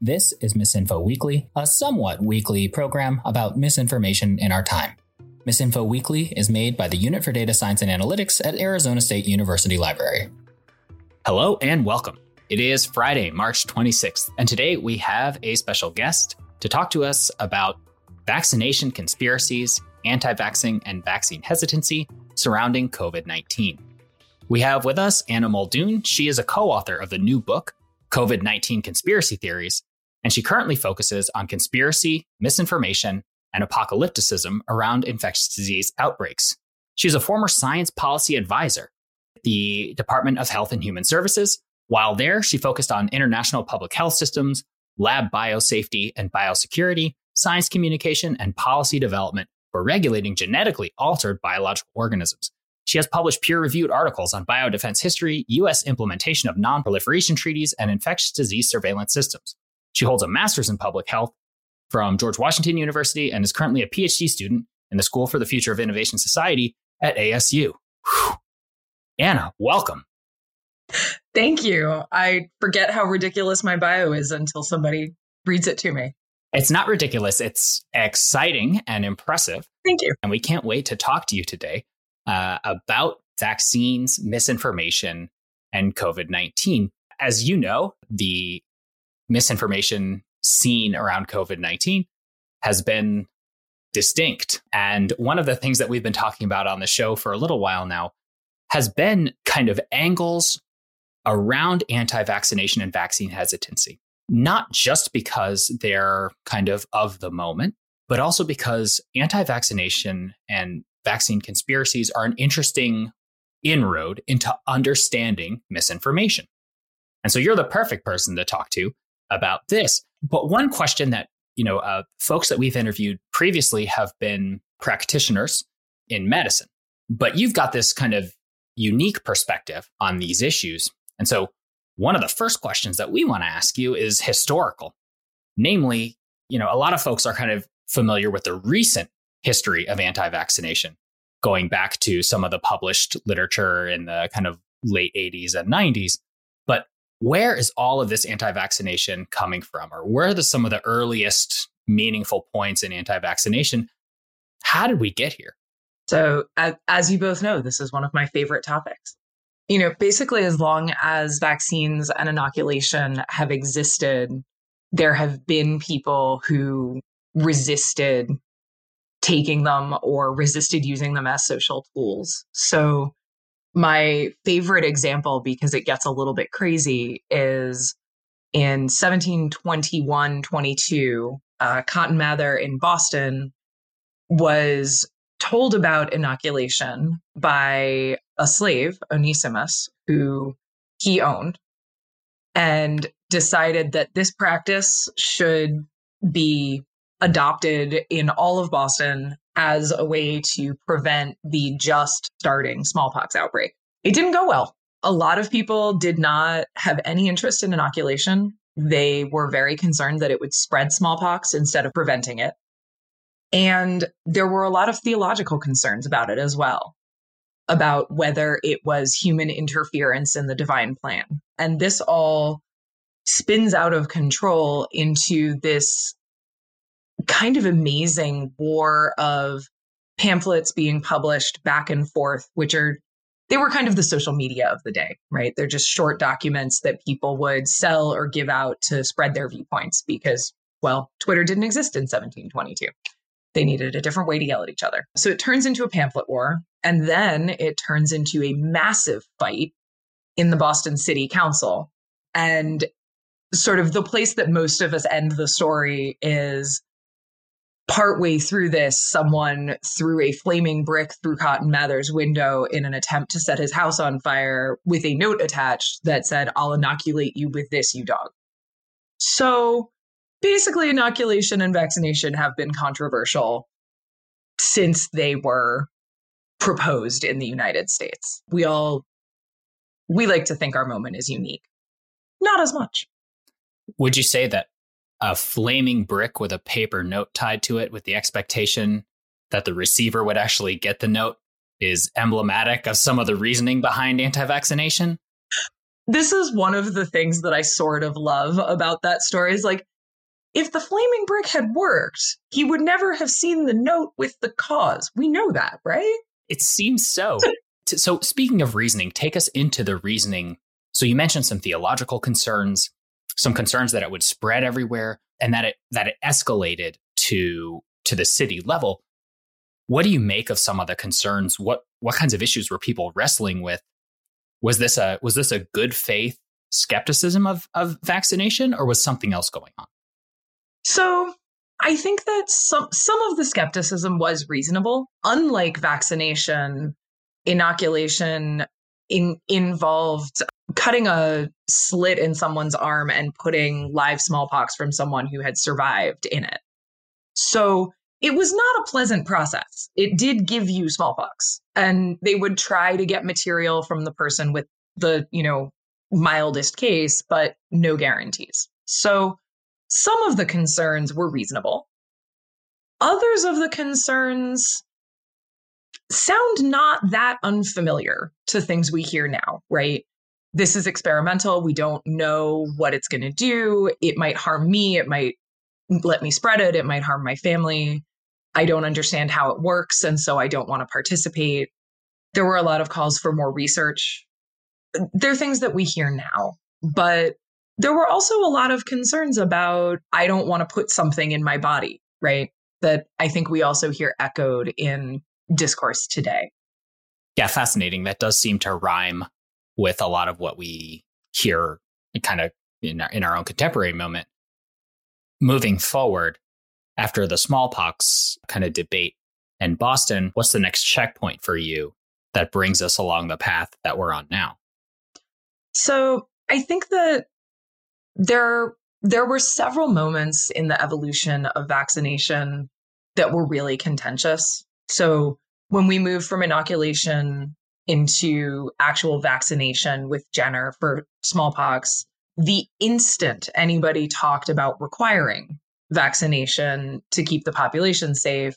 This is Misinfo Weekly, a somewhat weekly program about misinformation in our time. Misinfo Weekly is made by the Unit for Data Science and Analytics at Arizona State University Library. Hello and welcome. It is Friday, March 26th, and today we have a special guest to talk to us about vaccination conspiracies, anti vaxxing, and vaccine hesitancy surrounding COVID 19. We have with us Anna Muldoon. She is a co author of the new book, COVID 19 Conspiracy Theories, and she currently focuses on conspiracy, misinformation, and apocalypticism around infectious disease outbreaks. She's a former science policy advisor at the Department of Health and Human Services. While there, she focused on international public health systems, lab biosafety and biosecurity, science communication, and policy development for regulating genetically altered biological organisms. She has published peer reviewed articles on biodefense history, U.S. implementation of non proliferation treaties, and infectious disease surveillance systems. She holds a master's in public health from George Washington University and is currently a PhD student in the School for the Future of Innovation Society at ASU. Whew. Anna, welcome. Thank you. I forget how ridiculous my bio is until somebody reads it to me. It's not ridiculous, it's exciting and impressive. Thank you. And we can't wait to talk to you today uh, about vaccines, misinformation, and COVID 19. As you know, the misinformation scene around COVID 19 has been distinct. And one of the things that we've been talking about on the show for a little while now has been kind of angles around anti vaccination and vaccine hesitancy, not just because they're kind of of the moment, but also because anti vaccination and vaccine conspiracies are an interesting inroad into understanding misinformation. And so you're the perfect person to talk to about this. But one question that, you know, uh, folks that we've interviewed previously have been practitioners in medicine, but you've got this kind of unique perspective on these issues. And so one of the first questions that we want to ask you is historical. Namely, you know, a lot of folks are kind of familiar with the recent history of anti vaccination, going back to some of the published literature in the kind of late 80s and 90s. But where is all of this anti vaccination coming from? Or where are the, some of the earliest meaningful points in anti vaccination? How did we get here? So, as you both know, this is one of my favorite topics. You know, basically, as long as vaccines and inoculation have existed, there have been people who resisted taking them or resisted using them as social tools. So, my favorite example, because it gets a little bit crazy, is in 1721 22, uh, Cotton Mather in Boston was told about inoculation by a slave, Onesimus, who he owned, and decided that this practice should be adopted in all of Boston as a way to prevent the just starting smallpox outbreak. It didn't go well. A lot of people did not have any interest in inoculation. They were very concerned that it would spread smallpox instead of preventing it. And there were a lot of theological concerns about it as well, about whether it was human interference in the divine plan. And this all spins out of control into this kind of amazing war of pamphlets being published back and forth, which are they were kind of the social media of the day, right? They're just short documents that people would sell or give out to spread their viewpoints because, well, Twitter didn't exist in 1722. They needed a different way to yell at each other. So it turns into a pamphlet war. And then it turns into a massive fight in the Boston City Council. And sort of the place that most of us end the story is partway through this, someone threw a flaming brick through Cotton Mather's window in an attempt to set his house on fire with a note attached that said, I'll inoculate you with this, you dog. So basically, inoculation and vaccination have been controversial since they were proposed in the United States. We all we like to think our moment is unique. Not as much. Would you say that a flaming brick with a paper note tied to it with the expectation that the receiver would actually get the note is emblematic of some of the reasoning behind anti vaccination? this is one of the things that I sort of love about that story is like, if the flaming brick had worked, he would never have seen the note with the cause. We know that, right? It seems so. so, speaking of reasoning, take us into the reasoning. So, you mentioned some theological concerns, some concerns that it would spread everywhere, and that it that it escalated to to the city level. What do you make of some of the concerns? What what kinds of issues were people wrestling with? Was this a was this a good faith skepticism of of vaccination, or was something else going on? So I think that some some of the skepticism was reasonable. Unlike vaccination, inoculation in, involved cutting a slit in someone's arm and putting live smallpox from someone who had survived in it. So it was not a pleasant process. It did give you smallpox, and they would try to get material from the person with the, you know, mildest case, but no guarantees. So some of the concerns were reasonable. Others of the concerns sound not that unfamiliar to things we hear now, right? This is experimental. We don't know what it's going to do. It might harm me. It might let me spread it. It might harm my family. I don't understand how it works. And so I don't want to participate. There were a lot of calls for more research. There are things that we hear now, but there were also a lot of concerns about I don't want to put something in my body, right? That I think we also hear echoed in discourse today. Yeah, fascinating. That does seem to rhyme with a lot of what we hear kind of in our, in our own contemporary moment. Moving forward, after the smallpox kind of debate in Boston, what's the next checkpoint for you that brings us along the path that we're on now? So I think that there there were several moments in the evolution of vaccination that were really contentious. So when we moved from inoculation into actual vaccination with Jenner for smallpox, the instant anybody talked about requiring vaccination to keep the population safe,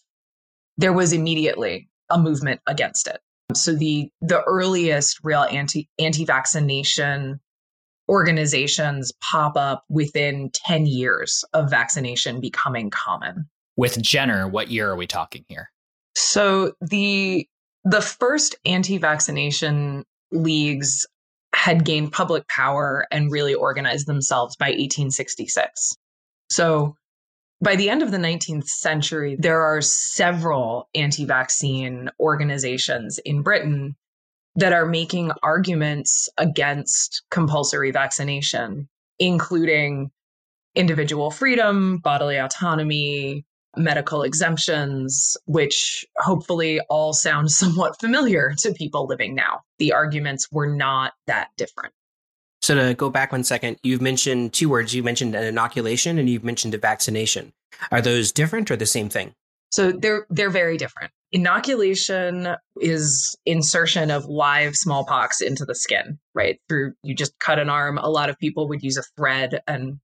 there was immediately a movement against it. So the the earliest real anti anti vaccination organizations pop up within 10 years of vaccination becoming common. With Jenner, what year are we talking here? So the the first anti-vaccination leagues had gained public power and really organized themselves by 1866. So by the end of the 19th century, there are several anti vaccine organizations in Britain that are making arguments against compulsory vaccination, including individual freedom, bodily autonomy, medical exemptions, which hopefully all sound somewhat familiar to people living now. The arguments were not that different. So to go back one second, you've mentioned two words. You mentioned an inoculation and you've mentioned a vaccination. Are those different or the same thing? So they're they're very different. Inoculation is insertion of live smallpox into the skin, right? Through you just cut an arm. A lot of people would use a thread and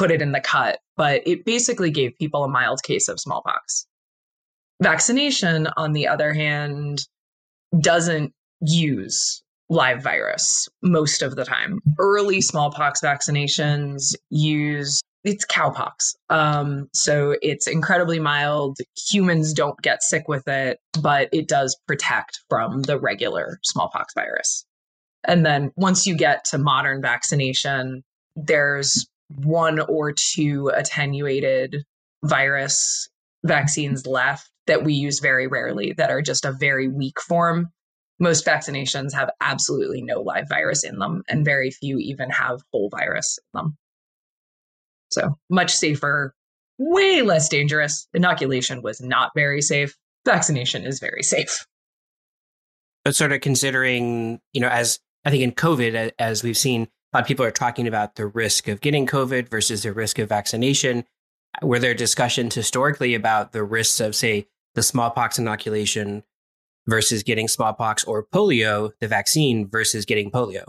put it in the cut, but it basically gave people a mild case of smallpox. Vaccination, on the other hand, doesn't use live virus most of the time. Early smallpox vaccinations use it's cowpox. Um, so it's incredibly mild. Humans don't get sick with it, but it does protect from the regular smallpox virus. And then once you get to modern vaccination, there's one or two attenuated virus vaccines left that we use very rarely that are just a very weak form. Most vaccinations have absolutely no live virus in them, and very few even have whole virus in them. So much safer, way less dangerous. Inoculation was not very safe. Vaccination is very safe. But sort of considering, you know, as I think in COVID, as we've seen, a lot of people are talking about the risk of getting COVID versus the risk of vaccination. Were there discussions historically about the risks of, say, the smallpox inoculation versus getting smallpox or polio, the vaccine versus getting polio?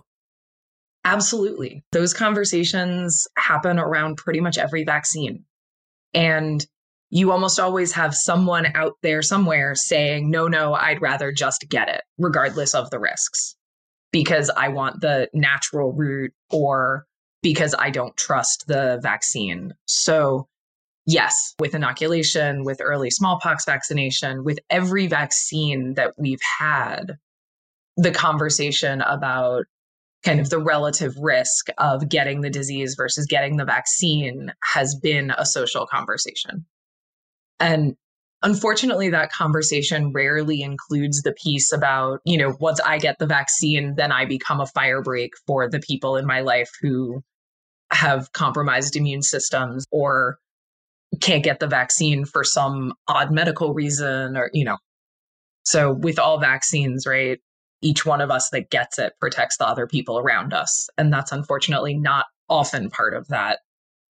Absolutely. Those conversations happen around pretty much every vaccine. And you almost always have someone out there somewhere saying, no, no, I'd rather just get it, regardless of the risks. Because I want the natural route or because I don't trust the vaccine. So, yes, with inoculation, with early smallpox vaccination, with every vaccine that we've had, the conversation about kind of the relative risk of getting the disease versus getting the vaccine has been a social conversation. And unfortunately, that conversation rarely includes the piece about, you know, once I get the vaccine, then I become a firebreak for the people in my life who have compromised immune systems or can't get the vaccine for some odd medical reason or, you know. So with all vaccines, right, each one of us that gets it protects the other people around us. And that's unfortunately not often part of that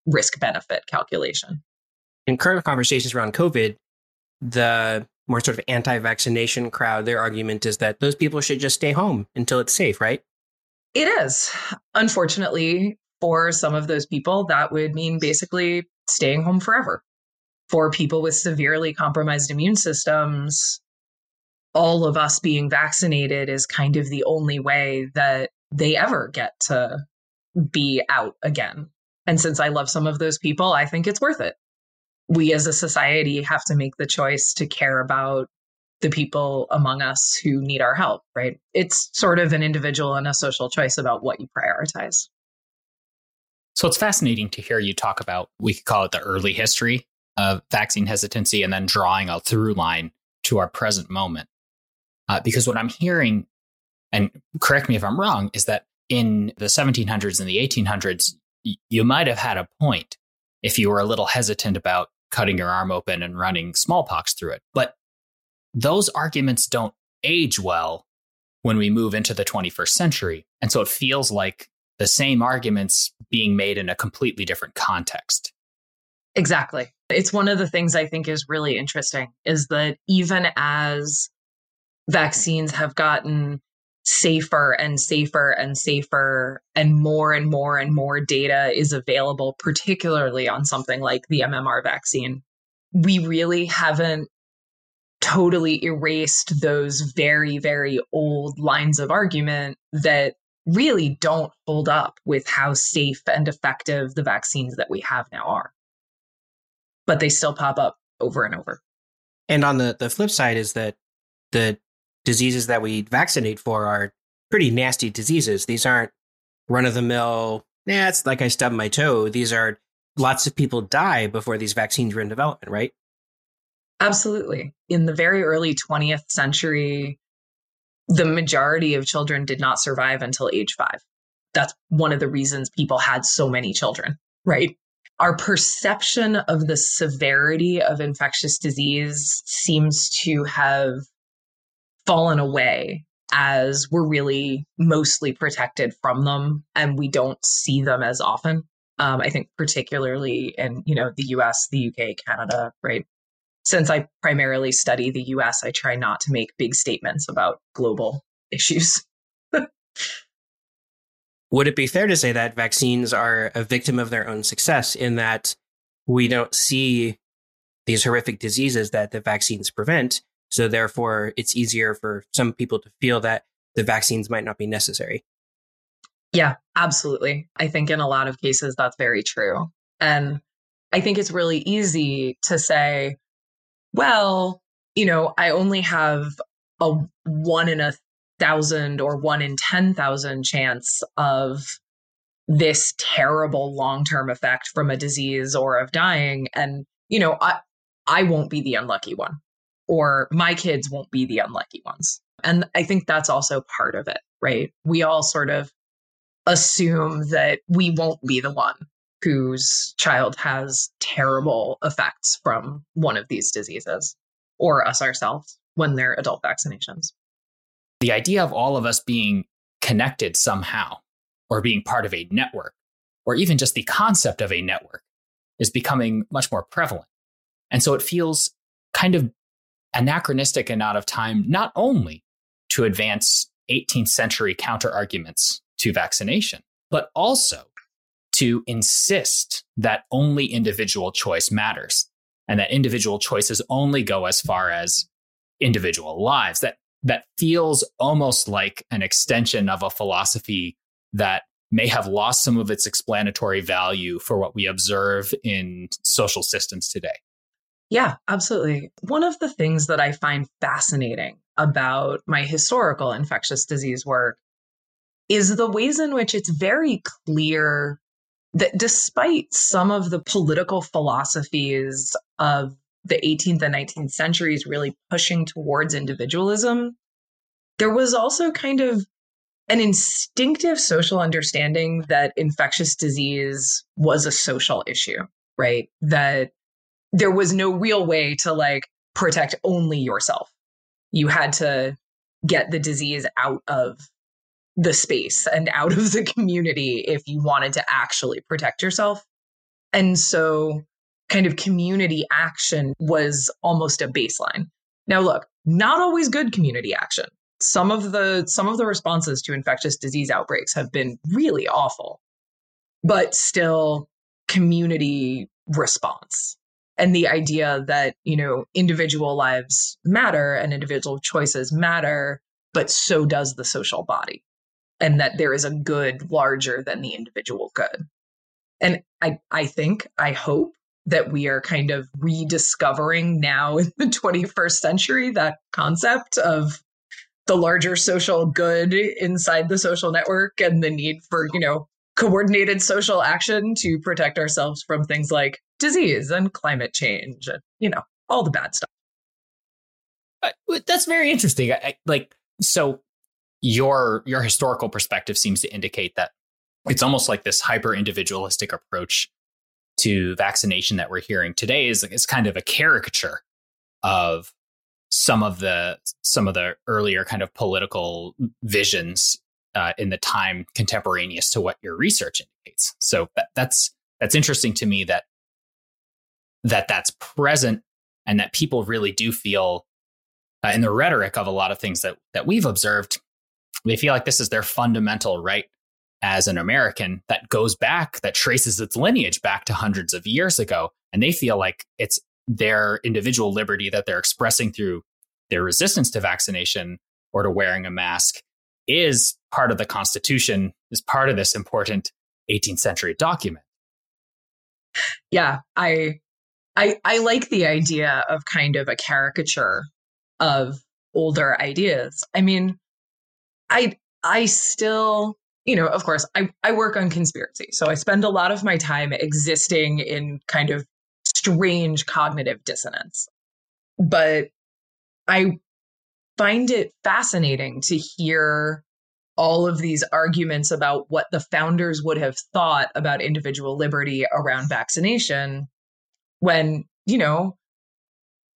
risk benefit calculation. In current conversations around COVID, the more sort of anti vaccination crowd, their argument is that those people should just stay home until it's safe, right? It is. Unfortunately, for some of those people, that would mean basically staying home forever. For people with severely compromised immune systems, all of us being vaccinated is kind of the only way that they ever get to be out again. And since I love some of those people, I think it's worth it. We as a society have to make the choice to care about the people among us who need our help, right? It's sort of an individual and a social choice about what you prioritize. So it's fascinating to hear you talk about, we could call it the early history of vaccine hesitancy and then drawing a through line to our present moment. Uh, because what I'm hearing, and correct me if I'm wrong, is that in the 1700s and the 1800s, y- you might have had a point if you were a little hesitant about cutting your arm open and running smallpox through it. But those arguments don't age well when we move into the 21st century. And so it feels like the same arguments being made in a completely different context. Exactly. It's one of the things I think is really interesting is that even as vaccines have gotten safer and safer and safer and more and more and more data is available particularly on something like the MMR vaccine. We really haven't totally erased those very very old lines of argument that really don't hold up with how safe and effective the vaccines that we have now are. But they still pop up over and over. And on the the flip side is that the diseases that we vaccinate for are pretty nasty diseases. These aren't run of the mill, yeah, it's like I stubbed my toe. These are lots of people die before these vaccines were in development, right? Absolutely. In the very early 20th century, the majority of children did not survive until age five. That's one of the reasons people had so many children, right? Our perception of the severity of infectious disease seems to have fallen away as we're really mostly protected from them and we don't see them as often. Um, I think particularly in you know the U.S., the U.K., Canada, right? Since I primarily study the U.S., I try not to make big statements about global issues. Would it be fair to say that vaccines are a victim of their own success in that we don't see these horrific diseases that the vaccines prevent, so therefore, it's easier for some people to feel that the vaccines might not be necessary. Yeah, absolutely. I think in a lot of cases, that's very true. And I think it's really easy to say, well, you know, I only have a one in a thousand or one in 10,000 chance of this terrible long term effect from a disease or of dying. And, you know, I, I won't be the unlucky one or my kids won't be the unlucky ones. And I think that's also part of it, right? We all sort of assume that we won't be the one whose child has terrible effects from one of these diseases or us ourselves when they're adult vaccinations. The idea of all of us being connected somehow or being part of a network or even just the concept of a network is becoming much more prevalent. And so it feels kind of anachronistic and out of time, not only to advance 18th century counter arguments to vaccination, but also to insist that only individual choice matters and that individual choices only go as far as individual lives, that that feels almost like an extension of a philosophy that may have lost some of its explanatory value for what we observe in social systems today. Yeah, absolutely. One of the things that I find fascinating about my historical infectious disease work is the ways in which it's very clear that despite some of the political philosophies of the 18th and 19th centuries really pushing towards individualism, there was also kind of an instinctive social understanding that infectious disease was a social issue, right? That there was no real way to like protect only yourself. You had to get the disease out of the space and out of the community if you wanted to actually protect yourself. And so, kind of community action was almost a baseline. Now, look, not always good community action. Some of the some of the responses to infectious disease outbreaks have been really awful, but still community response and the idea that you know individual lives matter and individual choices matter but so does the social body and that there is a good larger than the individual good. And I, I think, I hope that we are kind of rediscovering now in the 21st century that concept of the larger social good inside the social network and the need for, you know, coordinated social action to protect ourselves from things like disease and climate change and, you know, all the bad stuff. Uh, that's very interesting. I, like, so your your historical perspective seems to indicate that it's almost like this hyper individualistic approach to vaccination that we're hearing today is is kind of a caricature of some of the some of the earlier kind of political visions uh, in the time contemporaneous to what your research indicates. So that, that's that's interesting to me that that that's present and that people really do feel uh, in the rhetoric of a lot of things that that we've observed they feel like this is their fundamental right as an American that goes back, that traces its lineage back to hundreds of years ago. And they feel like it's their individual liberty that they're expressing through their resistance to vaccination or to wearing a mask is part of the Constitution, is part of this important 18th century document. Yeah, I I I like the idea of kind of a caricature of older ideas. I mean, I I still, you know, of course, I, I work on conspiracy. So I spend a lot of my time existing in kind of strange cognitive dissonance. But I find it fascinating to hear all of these arguments about what the founders would have thought about individual liberty around vaccination when, you know,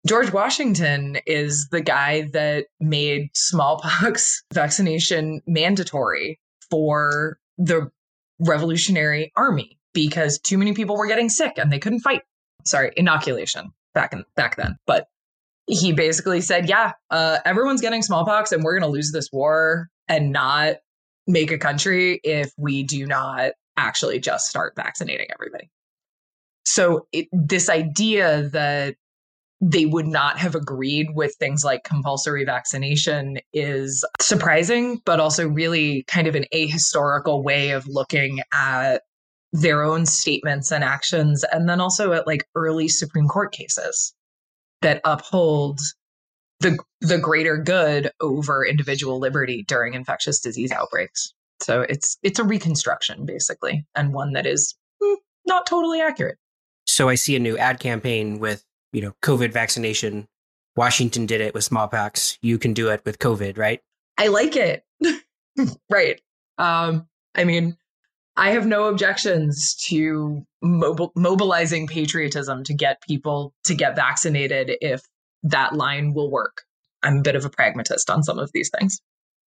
George Washington is the guy that made smallpox vaccination mandatory for the Revolutionary Army because too many people were getting sick and they couldn't fight. Sorry, inoculation back in back then. But he basically said, "Yeah, uh, everyone's getting smallpox, and we're going to lose this war and not make a country if we do not actually just start vaccinating everybody." So it, this idea that they would not have agreed with things like compulsory vaccination is surprising, but also really kind of an ahistorical way of looking at their own statements and actions, and then also at like early Supreme Court cases that uphold the the greater good over individual liberty during infectious disease outbreaks. So it's it's a reconstruction basically, and one that is mm, not totally accurate. So I see a new ad campaign with you know, COVID vaccination. Washington did it with smallpox. You can do it with COVID, right? I like it. right. Um, I mean, I have no objections to mobil- mobilizing patriotism to get people to get vaccinated if that line will work. I'm a bit of a pragmatist on some of these things.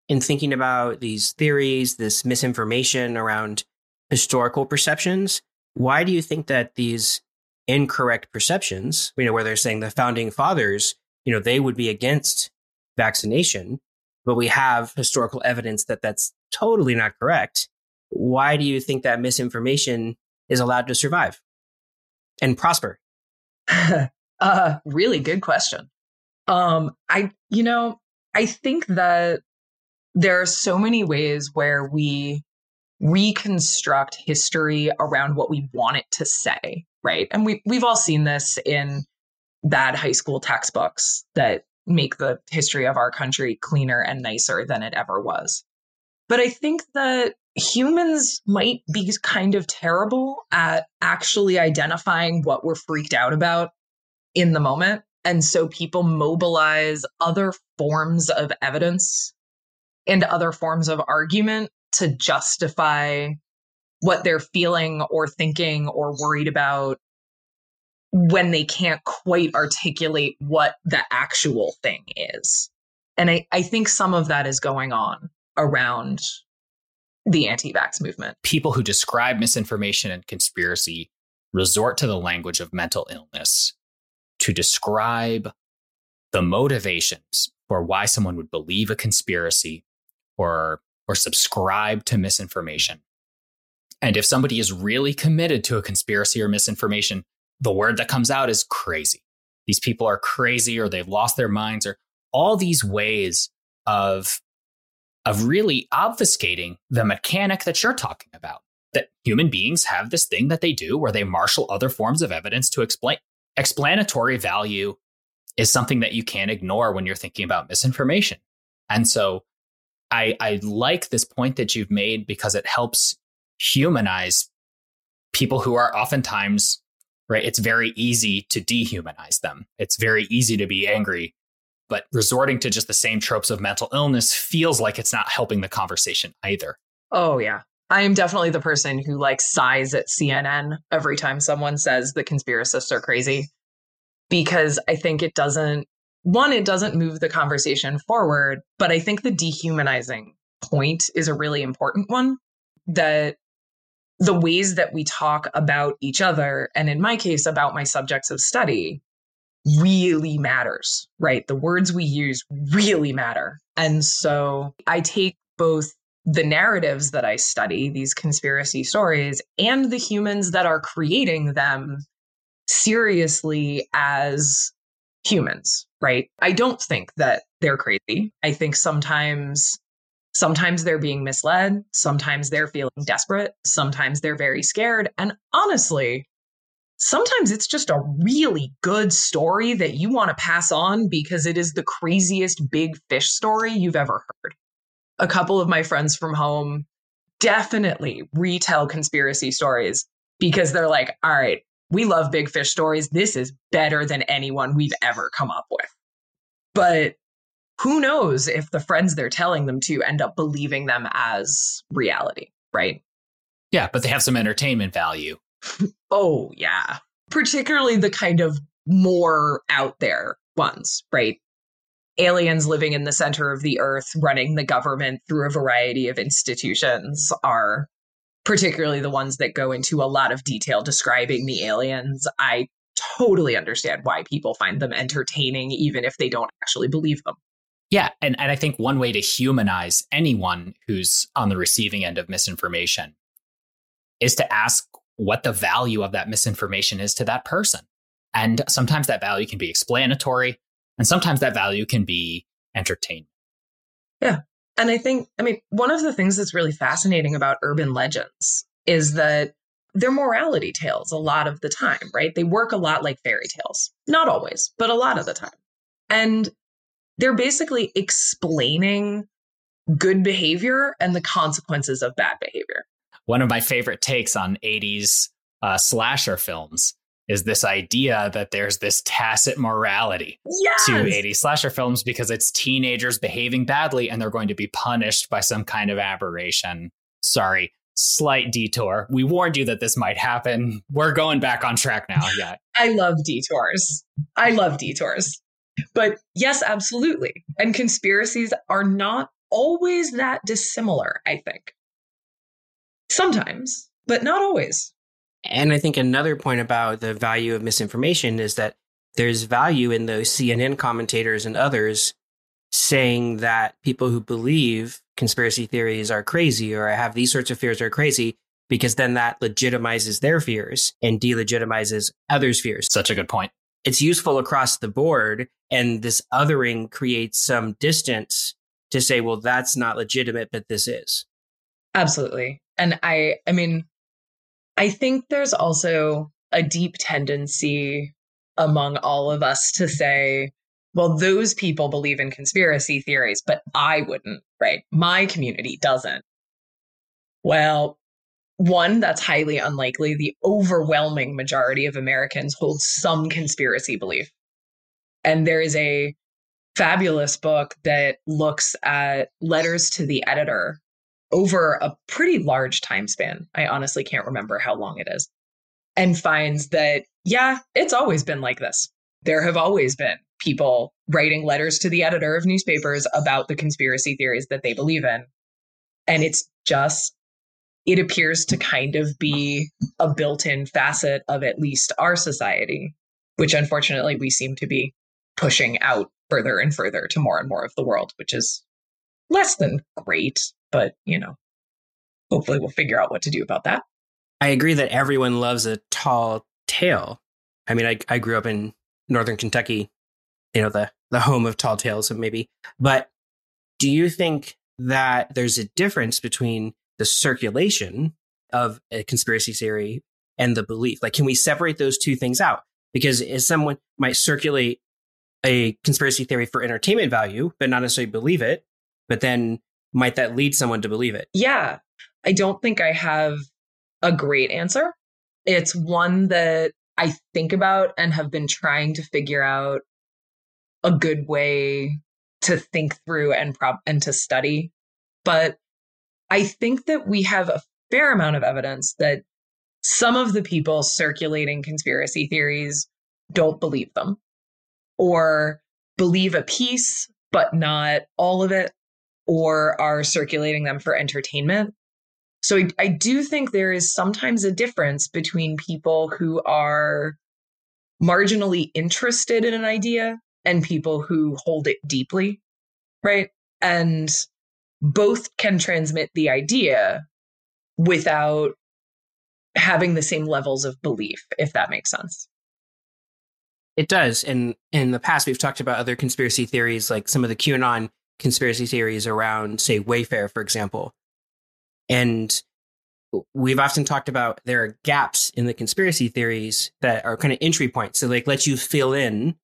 In thinking about these theories, this misinformation around historical perceptions, why do you think that these incorrect perceptions, you know, where they're saying the founding fathers, you know, they would be against vaccination, but we have historical evidence that that's totally not correct. Why do you think that misinformation is allowed to survive and prosper? uh, really good question. Um, I, you know, I think that there are so many ways where we reconstruct history around what we want it to say, right? And we we've all seen this in bad high school textbooks that make the history of our country cleaner and nicer than it ever was. But I think that humans might be kind of terrible at actually identifying what we're freaked out about in the moment. And so people mobilize other forms of evidence and other forms of argument to justify what they're feeling or thinking or worried about when they can't quite articulate what the actual thing is. And I, I think some of that is going on around the anti vax movement. People who describe misinformation and conspiracy resort to the language of mental illness to describe the motivations for why someone would believe a conspiracy or or subscribe to misinformation. And if somebody is really committed to a conspiracy or misinformation, the word that comes out is crazy. These people are crazy or they've lost their minds or all these ways of of really obfuscating the mechanic that you're talking about. That human beings have this thing that they do where they marshal other forms of evidence to explain explanatory value is something that you can't ignore when you're thinking about misinformation. And so I, I like this point that you've made because it helps humanize people who are oftentimes right it's very easy to dehumanize them it's very easy to be angry but resorting to just the same tropes of mental illness feels like it's not helping the conversation either. Oh yeah. I am definitely the person who like sighs at cnn every time someone says the conspiracists are crazy because i think it doesn't one, it doesn't move the conversation forward, but I think the dehumanizing point is a really important one that the ways that we talk about each other, and in my case, about my subjects of study, really matters, right? The words we use really matter. And so I take both the narratives that I study, these conspiracy stories, and the humans that are creating them seriously as humans, right? I don't think that they're crazy. I think sometimes sometimes they're being misled, sometimes they're feeling desperate, sometimes they're very scared, and honestly, sometimes it's just a really good story that you want to pass on because it is the craziest big fish story you've ever heard. A couple of my friends from home definitely retell conspiracy stories because they're like, all right, we love big fish stories. This is better than anyone we've ever come up with. But who knows if the friends they're telling them to end up believing them as reality, right? Yeah, but they have some entertainment value. Oh, yeah. Particularly the kind of more out there ones, right? Aliens living in the center of the earth, running the government through a variety of institutions are particularly the ones that go into a lot of detail describing the aliens. I totally understand why people find them entertaining, even if they don't actually believe them. Yeah. And, and I think one way to humanize anyone who's on the receiving end of misinformation is to ask what the value of that misinformation is to that person. And sometimes that value can be explanatory, and sometimes that value can be entertainment. Yeah. And I think, I mean, one of the things that's really fascinating about urban legends is that they're morality tales a lot of the time, right? They work a lot like fairy tales. Not always, but a lot of the time. And they're basically explaining good behavior and the consequences of bad behavior. One of my favorite takes on 80s uh, slasher films is this idea that there's this tacit morality yes! to 80s slasher films because it's teenagers behaving badly and they're going to be punished by some kind of aberration. Sorry, slight detour. We warned you that this might happen. We're going back on track now. Yeah. I love detours. I love detours. But yes, absolutely. And conspiracies are not always that dissimilar, I think. Sometimes, but not always. And I think another point about the value of misinformation is that there's value in those CNN commentators and others saying that people who believe conspiracy theories are crazy or have these sorts of fears are crazy because then that legitimizes their fears and delegitimizes others' fears. Such a good point. it's useful across the board. And this othering creates some distance to say, well, that's not legitimate, but this is. Absolutely. And I, I mean, I think there's also a deep tendency among all of us to say, well, those people believe in conspiracy theories, but I wouldn't, right? My community doesn't. Well, one, that's highly unlikely. The overwhelming majority of Americans hold some conspiracy belief. And there is a fabulous book that looks at letters to the editor over a pretty large time span. I honestly can't remember how long it is. And finds that, yeah, it's always been like this. There have always been people writing letters to the editor of newspapers about the conspiracy theories that they believe in. And it's just, it appears to kind of be a built in facet of at least our society, which unfortunately we seem to be pushing out further and further to more and more of the world, which is less than great, but you know, hopefully we'll figure out what to do about that. I agree that everyone loves a tall tale. I mean, I, I grew up in northern Kentucky, you know, the, the home of tall tales, so maybe. But do you think that there's a difference between the circulation of a conspiracy theory and the belief? Like, can we separate those two things out? Because as someone might circulate a conspiracy theory for entertainment value, but not necessarily believe it, but then might that lead someone to believe it? Yeah. I don't think I have a great answer. It's one that I think about and have been trying to figure out a good way to think through and and to study. But I think that we have a fair amount of evidence that some of the people circulating conspiracy theories don't believe them or believe a piece, but not all of it, or are circulating them for entertainment. So I, I, do think there is sometimes a difference between people who are marginally interested in an idea and people who hold it deeply, right? And both can transmit the idea without having the same levels of belief, if that makes sense. It does. And in the past, we've talked about other conspiracy theories, like some of the QAnon conspiracy theories around, say, Wayfair, for example. And we've often talked about there are gaps in the conspiracy theories that are kind of entry points. So, like, let you fill in.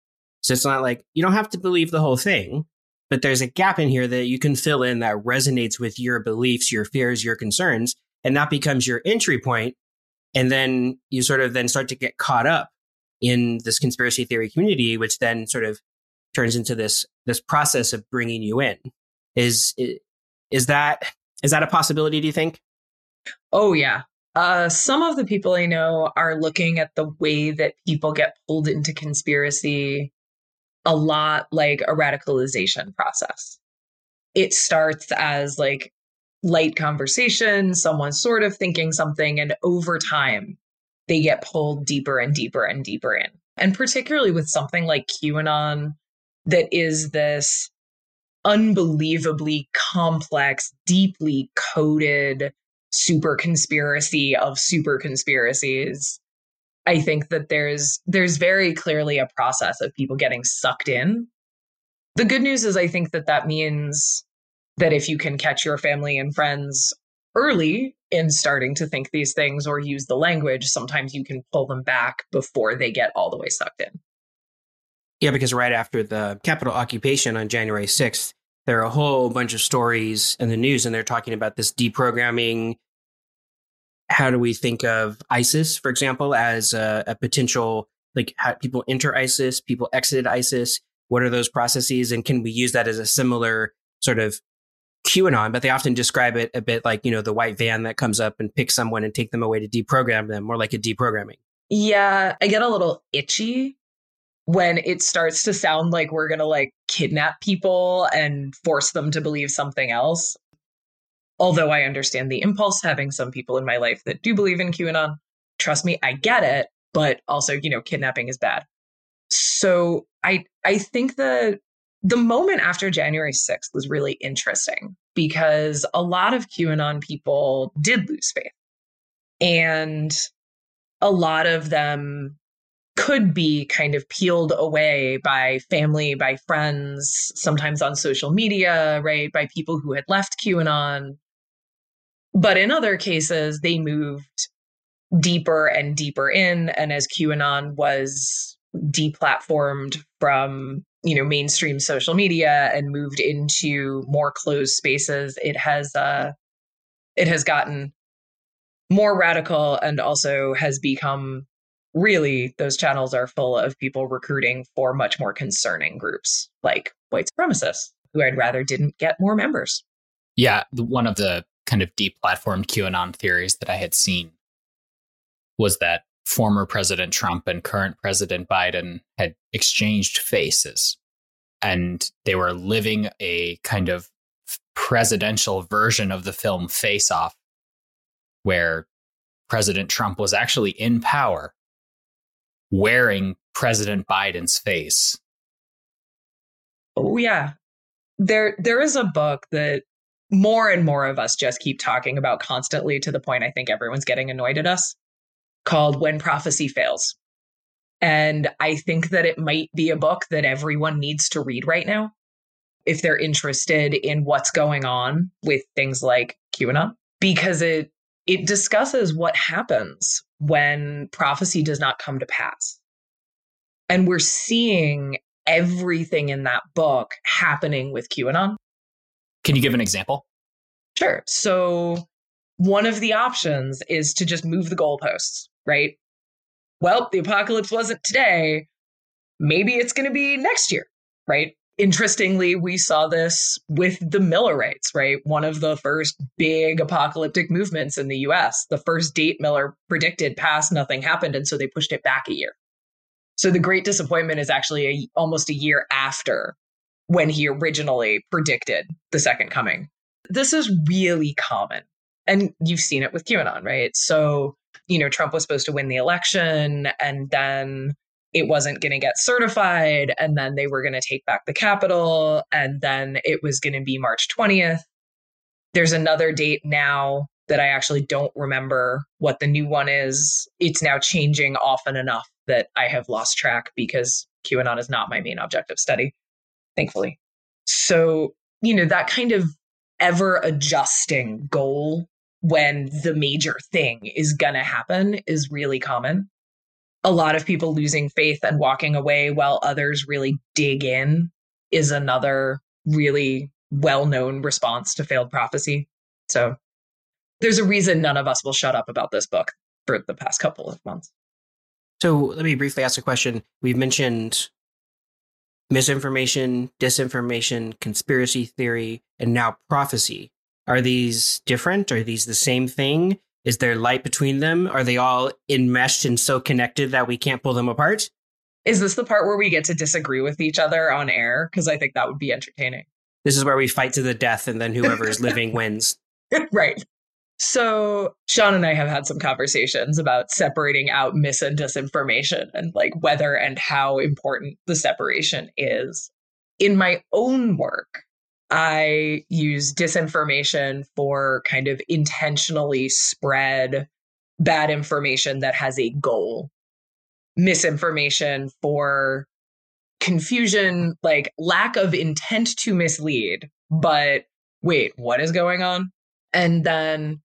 So it's not like you don't have to believe the whole thing, but there's a gap in here that you can fill in that resonates with your beliefs, your fears, your concerns, and that becomes your entry point. And then you sort of then start to get caught up in this conspiracy theory community, which then sort of turns into this this process of bringing you in. Is is that is that a possibility? Do you think? Oh yeah. Uh, some of the people I know are looking at the way that people get pulled into conspiracy a lot like a radicalization process. It starts as like light conversation, someone sort of thinking something, and over time, they get pulled deeper and deeper and deeper in. And particularly with something like QAnon, that is this unbelievably complex, deeply coded super conspiracy of super conspiracies. I think that there's there's very clearly a process of people getting sucked in. The good news is I think that that means that if you can catch your family and friends early in starting to think these things or use the language, sometimes you can pull them back before they get all the way sucked in. Yeah, because right after the Capitol occupation on January 6th, there are a whole bunch of stories in the news, and they're talking about this deprogramming. How do we think of ISIS, for example, as a, a potential, like how people enter ISIS, people exited ISIS? What are those processes? And can we use that as a similar sort of QAnon, but they often describe it a bit like, you know, the white van that comes up and picks someone and take them away to deprogram them, more like a deprogramming. Yeah, I get a little itchy when it starts to sound like we're going to like kidnap people and force them to believe something else. Although I understand the impulse having some people in my life that do believe in QAnon. Trust me, I get it, but also, you know, kidnapping is bad. So I I think that the moment after January 6th was really interesting because a lot of QAnon people did lose faith. And a lot of them could be kind of peeled away by family, by friends, sometimes on social media, right? By people who had left QAnon. But in other cases, they moved deeper and deeper in. And as QAnon was deplatformed from you know mainstream social media and moved into more closed spaces it has uh it has gotten more radical and also has become really those channels are full of people recruiting for much more concerning groups like white supremacists who I'd rather didn't get more members. Yeah, one of the kind of deplatformed QAnon theories that I had seen was that former President Trump and current President Biden had exchanged faces and they were living a kind of presidential version of the film Face Off, where President Trump was actually in power wearing President Biden's face. Oh yeah. There there is a book that more and more of us just keep talking about constantly to the point I think everyone's getting annoyed at us called When Prophecy Fails. And I think that it might be a book that everyone needs to read right now if they're interested in what's going on with things like QAnon because it it discusses what happens when prophecy does not come to pass. And we're seeing everything in that book happening with QAnon. Can you give an example? Sure. So, one of the options is to just move the goalposts, right? Well, the apocalypse wasn't today. Maybe it's going to be next year, right? Interestingly, we saw this with the Millerites, right? One of the first big apocalyptic movements in the US. The first date Miller predicted passed, nothing happened. And so they pushed it back a year. So the great disappointment is actually a, almost a year after when he originally predicted the second coming. This is really common. And you've seen it with QAnon, right? So, you know, Trump was supposed to win the election and then it wasn't going to get certified and then they were going to take back the capital and then it was going to be March 20th. There's another date now that I actually don't remember what the new one is. It's now changing often enough that I have lost track because QAnon is not my main object of study, thankfully. So, you know, that kind of ever adjusting goal when the major thing is going to happen is really common a lot of people losing faith and walking away while others really dig in is another really well known response to failed prophecy. So there's a reason none of us will shut up about this book for the past couple of months. So let me briefly ask a question. We've mentioned misinformation, disinformation, conspiracy theory, and now prophecy. Are these different? Are these the same thing? Is there light between them? Are they all enmeshed and so connected that we can't pull them apart? Is this the part where we get to disagree with each other on air? Because I think that would be entertaining. This is where we fight to the death and then whoever is living wins. right. So, Sean and I have had some conversations about separating out mis and disinformation and like whether and how important the separation is. In my own work, I use disinformation for kind of intentionally spread bad information that has a goal, misinformation for confusion, like lack of intent to mislead, but wait, what is going on? And then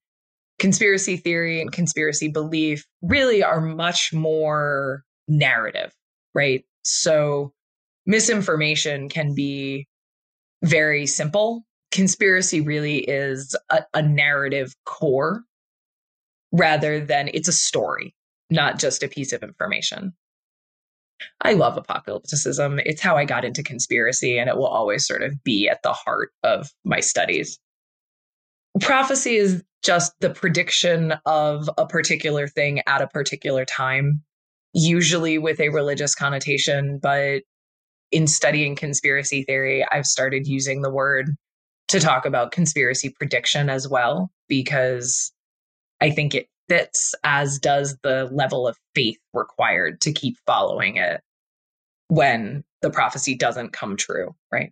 conspiracy theory and conspiracy belief really are much more narrative, right? So misinformation can be very simple. Conspiracy really is a, a narrative core rather than it's a story, not just a piece of information. I love apocalypticism. It's how I got into conspiracy, and it will always sort of be at the heart of my studies. Prophecy is just the prediction of a particular thing at a particular time, usually with a religious connotation, but in studying conspiracy theory, I've started using the word to talk about conspiracy prediction as well, because I think it fits, as does the level of faith required to keep following it when the prophecy doesn't come true, right?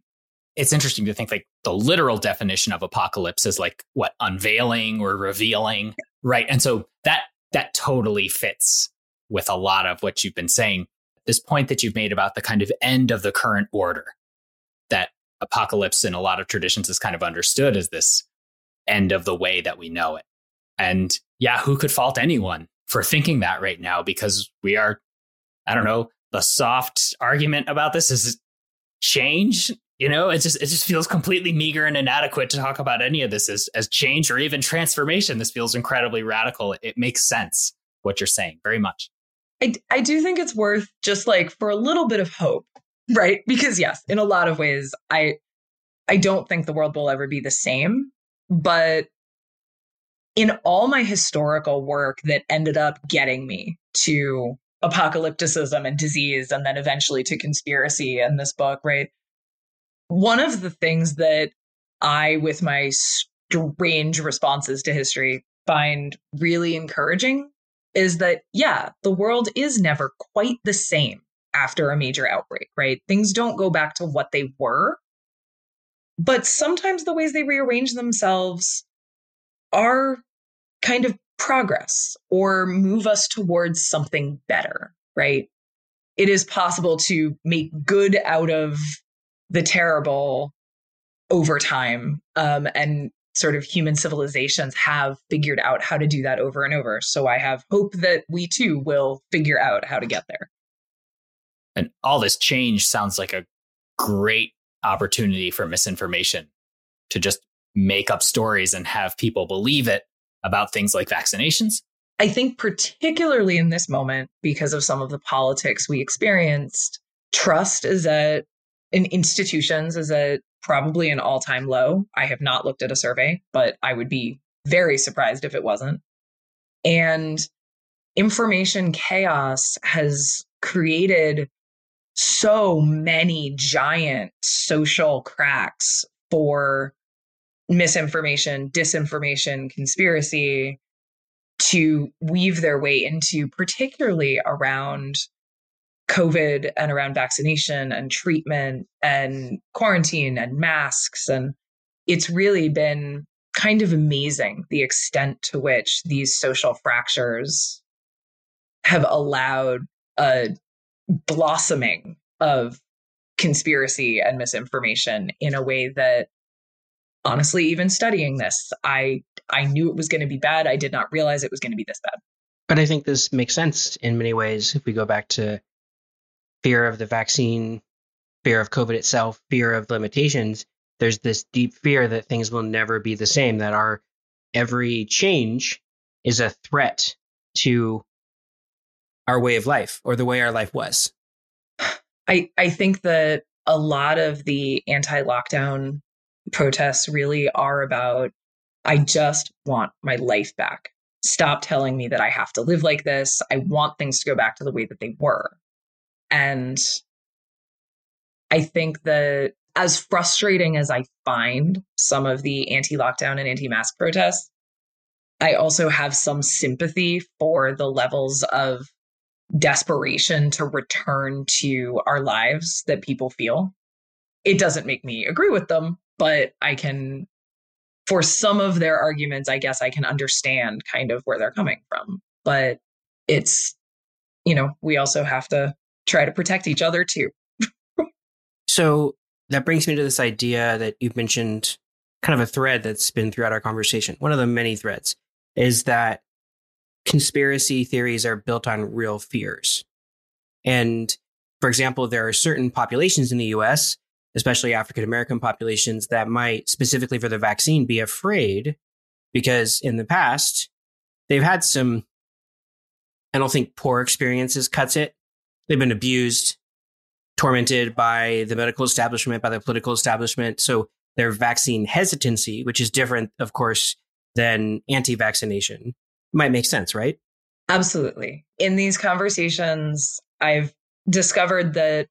It's interesting to think like the literal definition of apocalypse is like what unveiling or revealing, right? And so that that totally fits with a lot of what you've been saying. This point that you've made about the kind of end of the current order that apocalypse in a lot of traditions is kind of understood as this end of the way that we know it. And yeah, who could fault anyone for thinking that right now? Because we are, I don't know, the soft argument about this is change. You know, it just it just feels completely meager and inadequate to talk about any of this as, as change or even transformation. This feels incredibly radical. It makes sense what you're saying very much. I, I do think it's worth just like for a little bit of hope, right? Because yes, in a lot of ways, I I don't think the world will ever be the same. But in all my historical work that ended up getting me to apocalypticism and disease and then eventually to conspiracy and this book, right? One of the things that I, with my strange responses to history, find really encouraging is that, yeah, the world is never quite the same after a major outbreak, right? Things don't go back to what they were. But sometimes the ways they rearrange themselves are kind of progress or move us towards something better, right? It is possible to make good out of the terrible over time. Um, and sort of human civilizations have figured out how to do that over and over. So I have hope that we too will figure out how to get there. And all this change sounds like a great opportunity for misinformation to just make up stories and have people believe it about things like vaccinations. I think, particularly in this moment, because of some of the politics we experienced, trust is at in institutions is at probably an all time low. I have not looked at a survey, but I would be very surprised if it wasn't. And information chaos has created so many giant social cracks for misinformation, disinformation, conspiracy to weave their way into, particularly around COVID and around vaccination and treatment and quarantine and masks. And it's really been kind of amazing the extent to which these social fractures have allowed a blossoming of conspiracy and misinformation in a way that honestly even studying this i i knew it was going to be bad i did not realize it was going to be this bad but i think this makes sense in many ways if we go back to fear of the vaccine fear of covid itself fear of limitations there's this deep fear that things will never be the same that our every change is a threat to our way of life or the way our life was? I, I think that a lot of the anti lockdown protests really are about I just want my life back. Stop telling me that I have to live like this. I want things to go back to the way that they were. And I think that as frustrating as I find some of the anti lockdown and anti mask protests, I also have some sympathy for the levels of desperation to return to our lives that people feel. It doesn't make me agree with them, but I can, for some of their arguments, I guess I can understand kind of where they're coming from. But it's, you know, we also have to try to protect each other too. so that brings me to this idea that you've mentioned kind of a thread that's been throughout our conversation. One of the many threads is that conspiracy theories are built on real fears. And for example, there are certain populations in the US, especially African American populations, that might specifically for the vaccine be afraid because in the past, they've had some, I don't think poor experiences cuts it. They've been abused, tormented by the medical establishment, by the political establishment. So their vaccine hesitancy, which is different, of course, than anti vaccination, might make sense, right? Absolutely. In these conversations, I've discovered that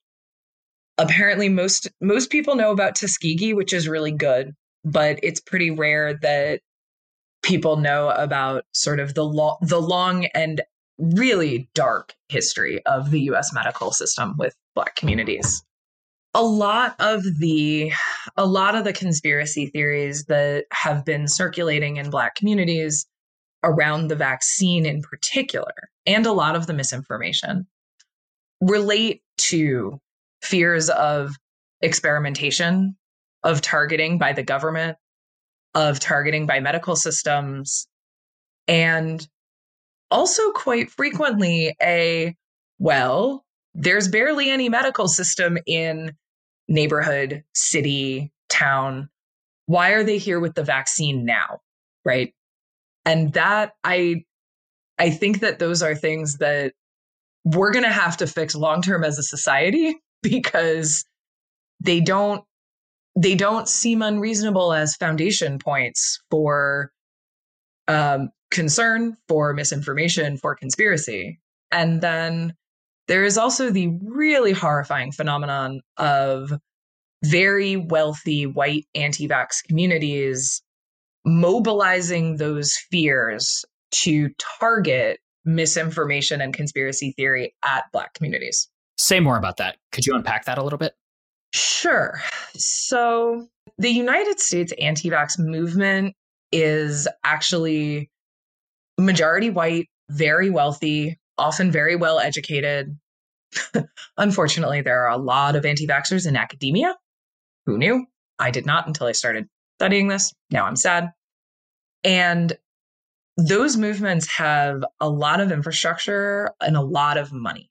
apparently most most people know about Tuskegee, which is really good, but it's pretty rare that people know about sort of the lo- the long and really dark history of the US medical system with black communities. A lot of the a lot of the conspiracy theories that have been circulating in black communities around the vaccine in particular, and a lot of the misinformation, relate to fears of experimentation, of targeting by the government, of targeting by medical systems, and also quite frequently a, well, there's barely any medical system in neighborhood, city, town. Why are they here with the vaccine now? Right. And that I I think that those are things that we're going to have to fix long term as a society because they don't they don't seem unreasonable as foundation points for um, concern, for misinformation, for conspiracy. And then there is also the really horrifying phenomenon of very wealthy white anti vax communities mobilizing those fears to target misinformation and conspiracy theory at Black communities. Say more about that. Could you unpack that a little bit? Sure. So, the United States anti vax movement is actually majority white, very wealthy, often very well educated. Unfortunately, there are a lot of anti vaxxers in academia. Who knew? I did not until I started studying this. Now I'm sad. And those movements have a lot of infrastructure and a lot of money,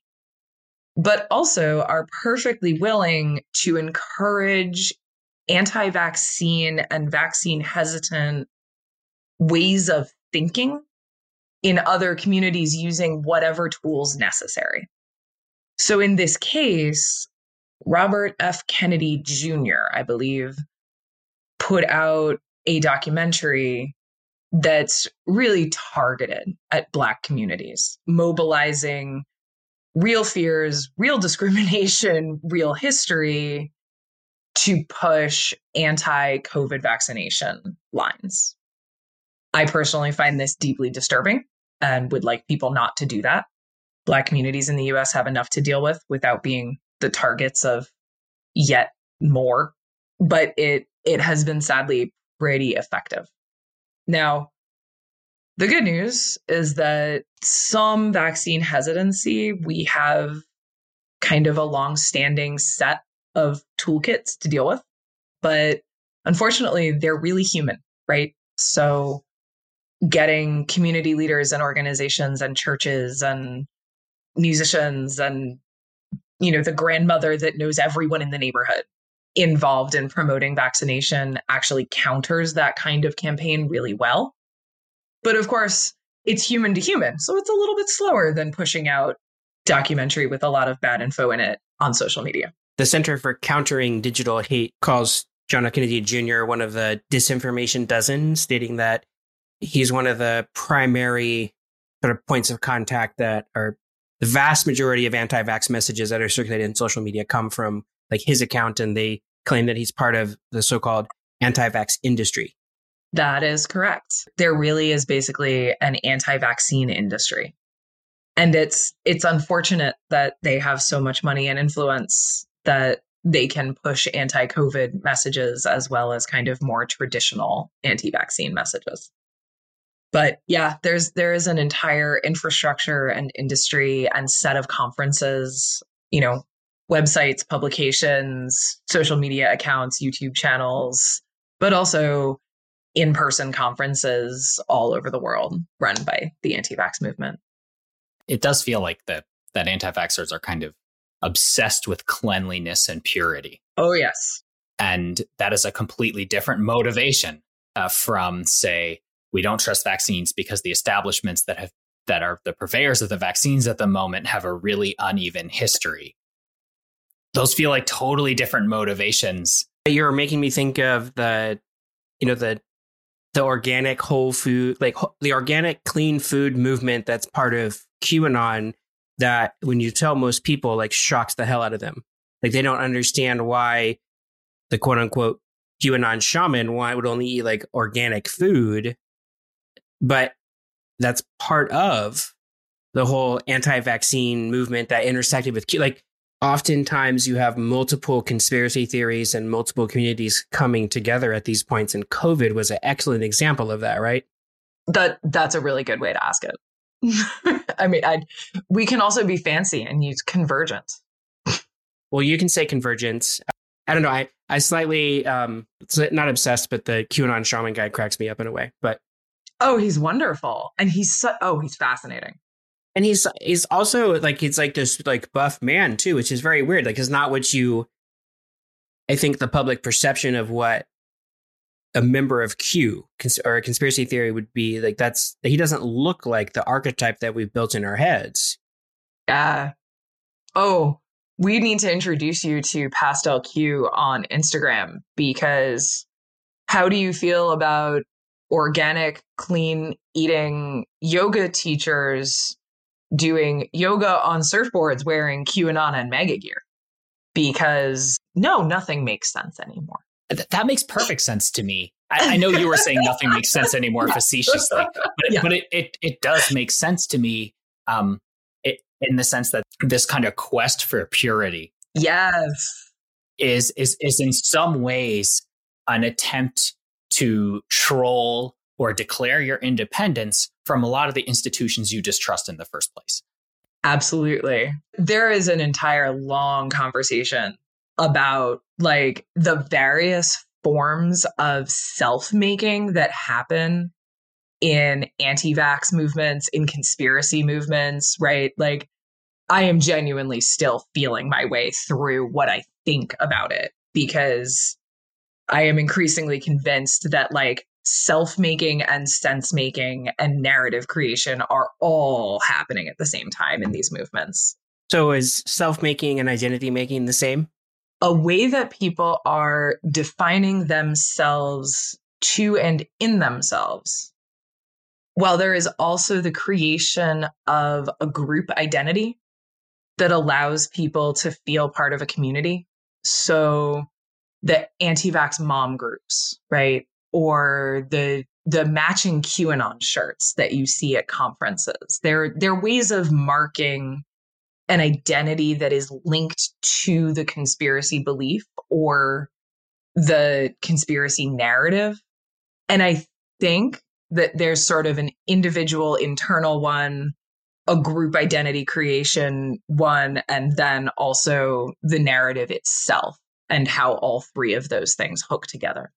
but also are perfectly willing to encourage anti vaccine and vaccine hesitant ways of thinking in other communities using whatever tools necessary. So in this case, Robert F. Kennedy Jr., I believe, put out a documentary that's really targeted at Black communities, mobilizing real fears, real discrimination, real history to push anti COVID vaccination lines. I personally find this deeply disturbing and would like people not to do that. Black communities in the US have enough to deal with without being the targets of yet more, but it it has been sadly pretty effective. Now, the good news is that some vaccine hesitancy, we have kind of a long-standing set of toolkits to deal with, but unfortunately, they're really human, right? So getting community leaders and organizations and churches and musicians and you know the grandmother that knows everyone in the neighborhood involved in promoting vaccination actually counters that kind of campaign really well. But of course it's human to human so it's a little bit slower than pushing out documentary with a lot of bad info in it on social media. The center for countering digital hate calls john f. Kennedy jr one of the disinformation dozen stating that he's one of the primary sort of points of contact that are the vast majority of anti-vax messages that are circulated in social media come from like his account and they claim that he's part of the so-called anti-vax industry. That is correct. There really is basically an anti-vaccine industry. And it's it's unfortunate that they have so much money and influence that they can push anti-covid messages as well as kind of more traditional anti-vaccine messages but yeah there's there is an entire infrastructure and industry and set of conferences you know websites publications social media accounts youtube channels but also in-person conferences all over the world run by the anti-vax movement. It does feel like that that anti-vaxxers are kind of obsessed with cleanliness and purity. Oh yes. And that is a completely different motivation uh, from say we don't trust vaccines because the establishments that have that are the purveyors of the vaccines at the moment have a really uneven history. Those feel like totally different motivations. You're making me think of the, you know, the the organic whole food, like the organic clean food movement that's part of QAnon. That when you tell most people, like shocks the hell out of them. Like they don't understand why the quote unquote QAnon shaman why would only eat like organic food but that's part of the whole anti-vaccine movement that intersected with like oftentimes you have multiple conspiracy theories and multiple communities coming together at these points and covid was an excellent example of that right that that's a really good way to ask it I mean, i we can also be fancy and use convergence. Well, you can say convergence. I don't know. I, I slightly, um, not obsessed, but the QAnon shaman guy cracks me up in a way. But oh, he's wonderful, and he's so, oh, he's fascinating. And he's he's also like he's like this like buff man too, which is very weird. Like, it's not what you. I think the public perception of what a member of Q or a conspiracy theory would be like that's he doesn't look like the archetype that we've built in our heads. Yeah. Oh, we need to introduce you to Pastel Q on Instagram because how do you feel about organic, clean eating yoga teachers doing yoga on surfboards wearing QAnon and MAGA gear? Because no, nothing makes sense anymore. that makes perfect sense to me. I, I, know you were saying nothing makes sense anymore facetiously, but, yeah. but it, it, it does make sense to me. Um, it, in the sense that this kind of quest for purity yes is is is in some ways an attempt to troll or declare your independence from a lot of the institutions you distrust in the first place. Absolutely. There is an entire long conversation about like the various forms of self-making that happen in anti-vax movements in conspiracy movements right? Like I am genuinely still feeling my way through what I think about it because I am increasingly convinced that like self making and sense making and narrative creation are all happening at the same time in these movements. So is self making and identity making the same? A way that people are defining themselves to and in themselves. While there is also the creation of a group identity that allows people to feel part of a community. So the anti-vax mom groups, right? Or the the matching QAnon shirts that you see at conferences. They're they're ways of marking an identity that is linked to the conspiracy belief or the conspiracy narrative. And I think that there's sort of an individual internal one a group identity creation one and then also the narrative itself and how all three of those things hook together.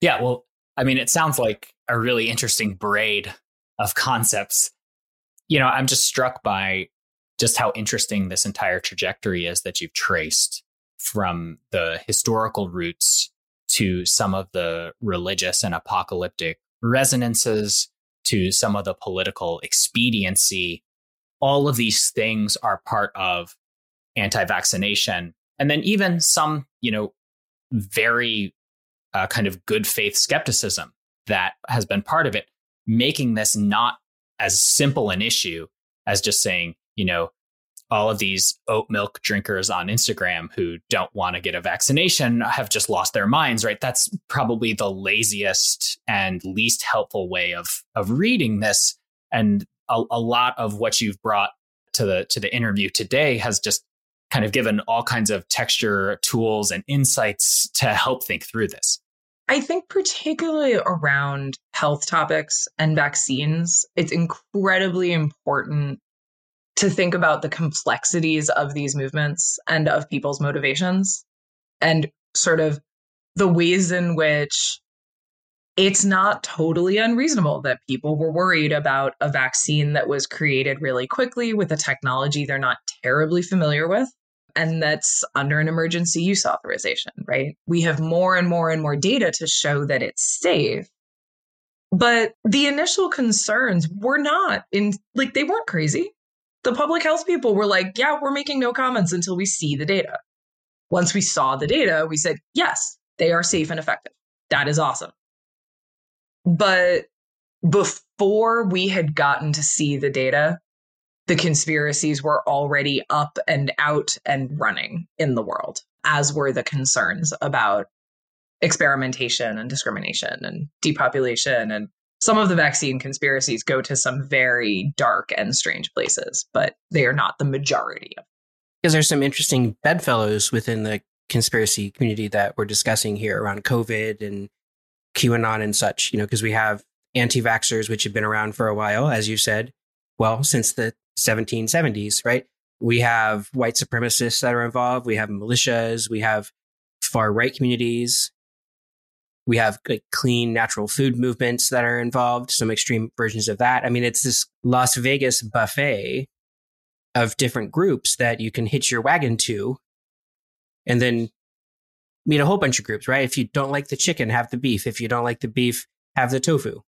Yeah, well, I mean, it sounds like a really interesting braid of concepts. You know, I'm just struck by just how interesting this entire trajectory is that you've traced from the historical roots to some of the religious and apocalyptic resonances to some of the political expediency all of these things are part of anti-vaccination and then even some you know very uh, kind of good faith skepticism that has been part of it making this not as simple an issue as just saying you know all of these oat milk drinkers on Instagram who don't want to get a vaccination have just lost their minds, right? That's probably the laziest and least helpful way of of reading this. And a, a lot of what you've brought to the to the interview today has just kind of given all kinds of texture tools and insights to help think through this. I think, particularly around health topics and vaccines, it's incredibly important to think about the complexities of these movements and of people's motivations and sort of the ways in which it's not totally unreasonable that people were worried about a vaccine that was created really quickly with a technology they're not terribly familiar with and that's under an emergency use authorization, right? We have more and more and more data to show that it's safe. But the initial concerns were not in like they weren't crazy. The public health people were like, yeah, we're making no comments until we see the data. Once we saw the data, we said, yes, they are safe and effective. That is awesome. But before we had gotten to see the data, the conspiracies were already up and out and running in the world, as were the concerns about experimentation and discrimination and depopulation. And some of the vaccine conspiracies go to some very dark and strange places, but they are not the majority of. Because there's some interesting bedfellows within the conspiracy community that we're discussing here around COVID and QAnon and such, you know, because we have anti vaxxers, which have been around for a while, as you said. well, since the 1770s, right? We have white supremacists that are involved. We have militias. We have far right communities. We have like clean natural food movements that are involved, some extreme versions of that. I mean, it's this Las Vegas buffet of different groups that you can hitch your wagon to and then meet a whole bunch of groups, right? If you don't like the chicken, have the beef. If you don't like the beef, have the tofu.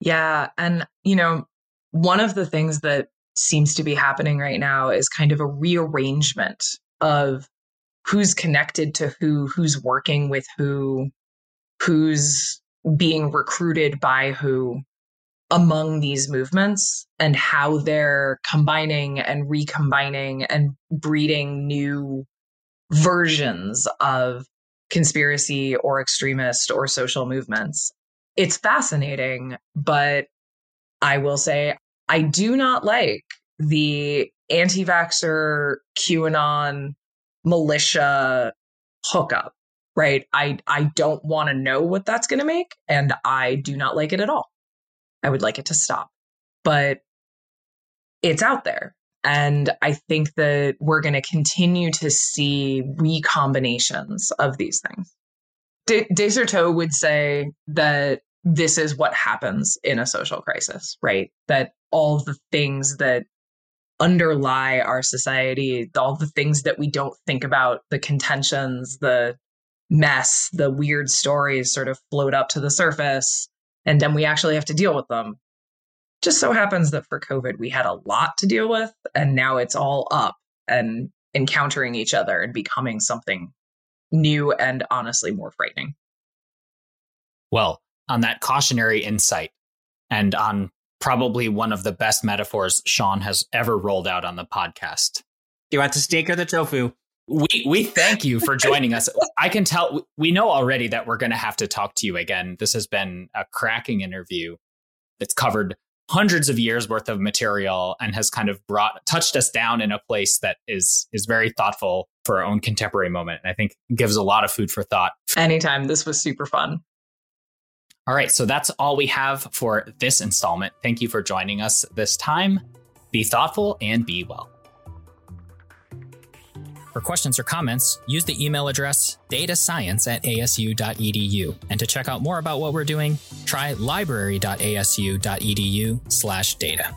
Yeah. And, you know, one of the things that seems to be happening right now is kind of a rearrangement of who's connected to who, who's working with who, who's being recruited by who among these movements and how they're combining and recombining and breeding new versions of conspiracy or extremist or social movements. It's fascinating, but I will say I do not like the anti vaxxer QAnon militia hookup, right? I, I don't want to know what that's going to make, and I do not like it at all. I would like it to stop, but it's out there. And I think that we're going to continue to see recombinations of these things. de Certeau would say that this is what happens in a social crisis, right? That all the things that underlie our society, all the things that we don't think about, the contentions, the mess, the weird stories sort of float up to the surface. And then we actually have to deal with them. Just so happens that for COVID, we had a lot to deal with, and now it's all up and encountering each other and becoming something new and honestly more frightening. Well, on that cautionary insight and on probably one of the best metaphors Sean has ever rolled out on the podcast. Do you want the steak or the tofu? We we thank you for joining us. I can tell we know already that we're going to have to talk to you again. This has been a cracking interview. It's covered hundreds of years worth of material and has kind of brought touched us down in a place that is is very thoughtful for our own contemporary moment. And I think gives a lot of food for thought. Anytime. This was super fun. All right, so that's all we have for this installment. Thank you for joining us this time. Be thoughtful and be well. For questions or comments, use the email address datascience at asu.edu. And to check out more about what we're doing, try library.asu.edu slash data.